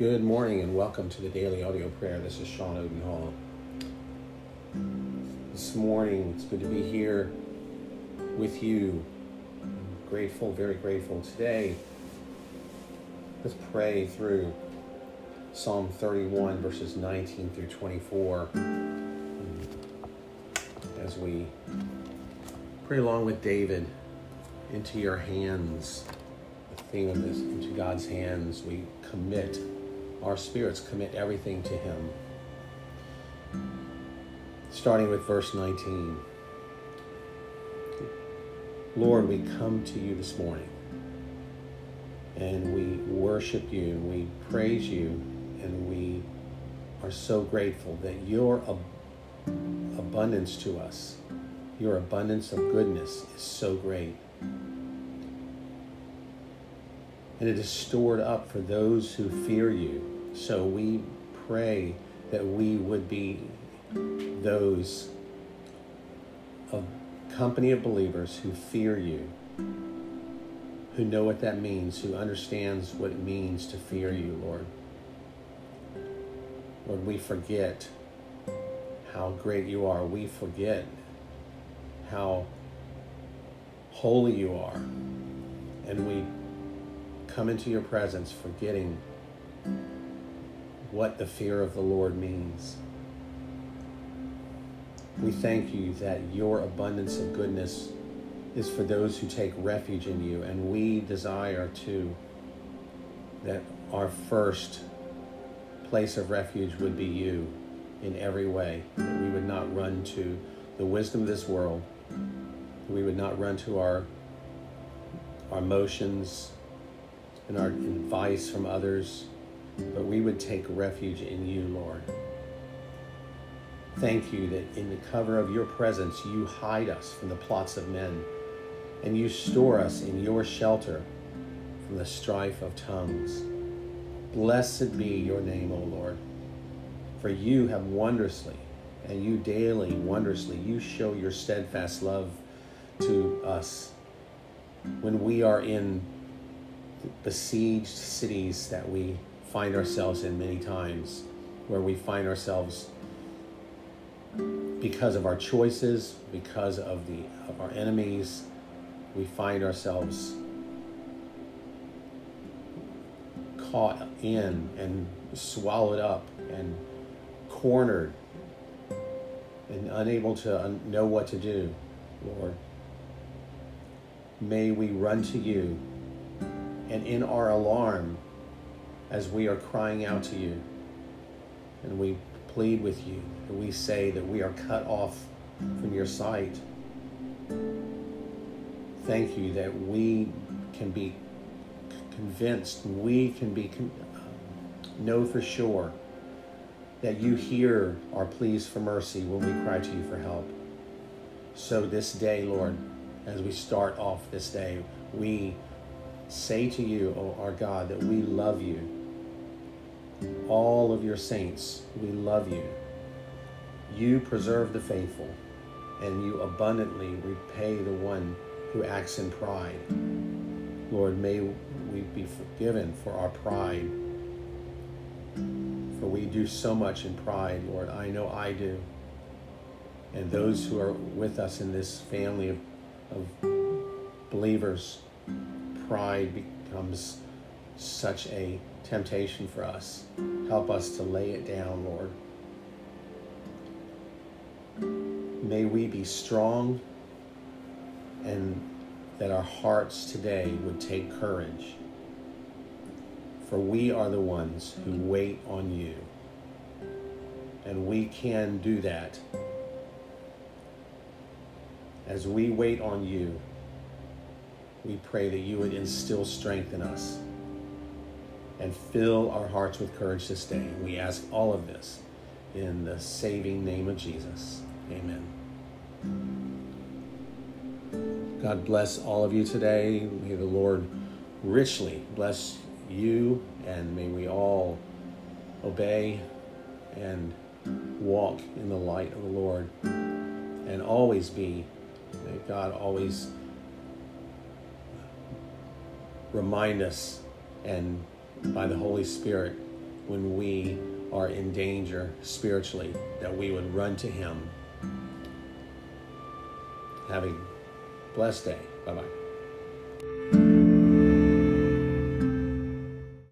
Good morning and welcome to the daily audio prayer. This is Sean Odenhall. This morning, it's good to be here with you. I'm grateful, very grateful. Today, let's pray through Psalm 31, verses 19 through 24, as we pray along with David into your hands. The theme of this, into God's hands, we commit our spirits commit everything to Him. Starting with verse 19. Lord, we come to you this morning and we worship you and we praise you and we are so grateful that your ab- abundance to us, your abundance of goodness is so great. And it is stored up for those who fear you. So we pray that we would be those of company of believers who fear you, who know what that means, who understands what it means to fear you, Lord. Lord, we forget how great you are. We forget how holy you are. And we come into your presence forgetting what the fear of the Lord means. We thank you that your abundance of goodness is for those who take refuge in you, and we desire to that our first place of refuge would be you in every way, that we would not run to the wisdom of this world, we would not run to our our emotions and our advice from others, but we would take refuge in you, Lord. Thank you that in the cover of your presence you hide us from the plots of men, and you store us in your shelter from the strife of tongues. Blessed be your name, O Lord, for you have wondrously, and you daily, wondrously, you show your steadfast love to us when we are in besieged cities that we find ourselves in many times, where we find ourselves because of our choices, because of the of our enemies, we find ourselves caught in and swallowed up and cornered and unable to know what to do, Lord. May we run to you and in our alarm as we are crying out to you and we plead with you and we say that we are cut off from your sight. Thank you that we can be convinced, we can be con- um, know for sure that you hear our pleas for mercy when we cry to you for help. So this day, Lord, as we start off this day, we say to you, O oh our God, that we love you. All of your saints, we love you. You preserve the faithful, and you abundantly repay the one who acts in pride. Lord, may we be forgiven for our pride. For we do so much in pride, Lord. I know I do. And those who are with us in this family of, of believers, pride becomes such a temptation for us. Help us to lay it down, Lord. May we be strong and that our hearts today would take courage. For we are the ones who wait on you. And we can do that. As we wait on you, we pray that you would instill strength in us and fill our hearts with courage this day. We ask all of this in the saving name of Jesus. Amen. God bless all of you today. May the Lord richly bless you, and may we all obey and walk in the light of the Lord and always be, may God always remind us and by the Holy Spirit when we are in danger spiritually, that we would run to Him. Have a blessed day. Bye bye.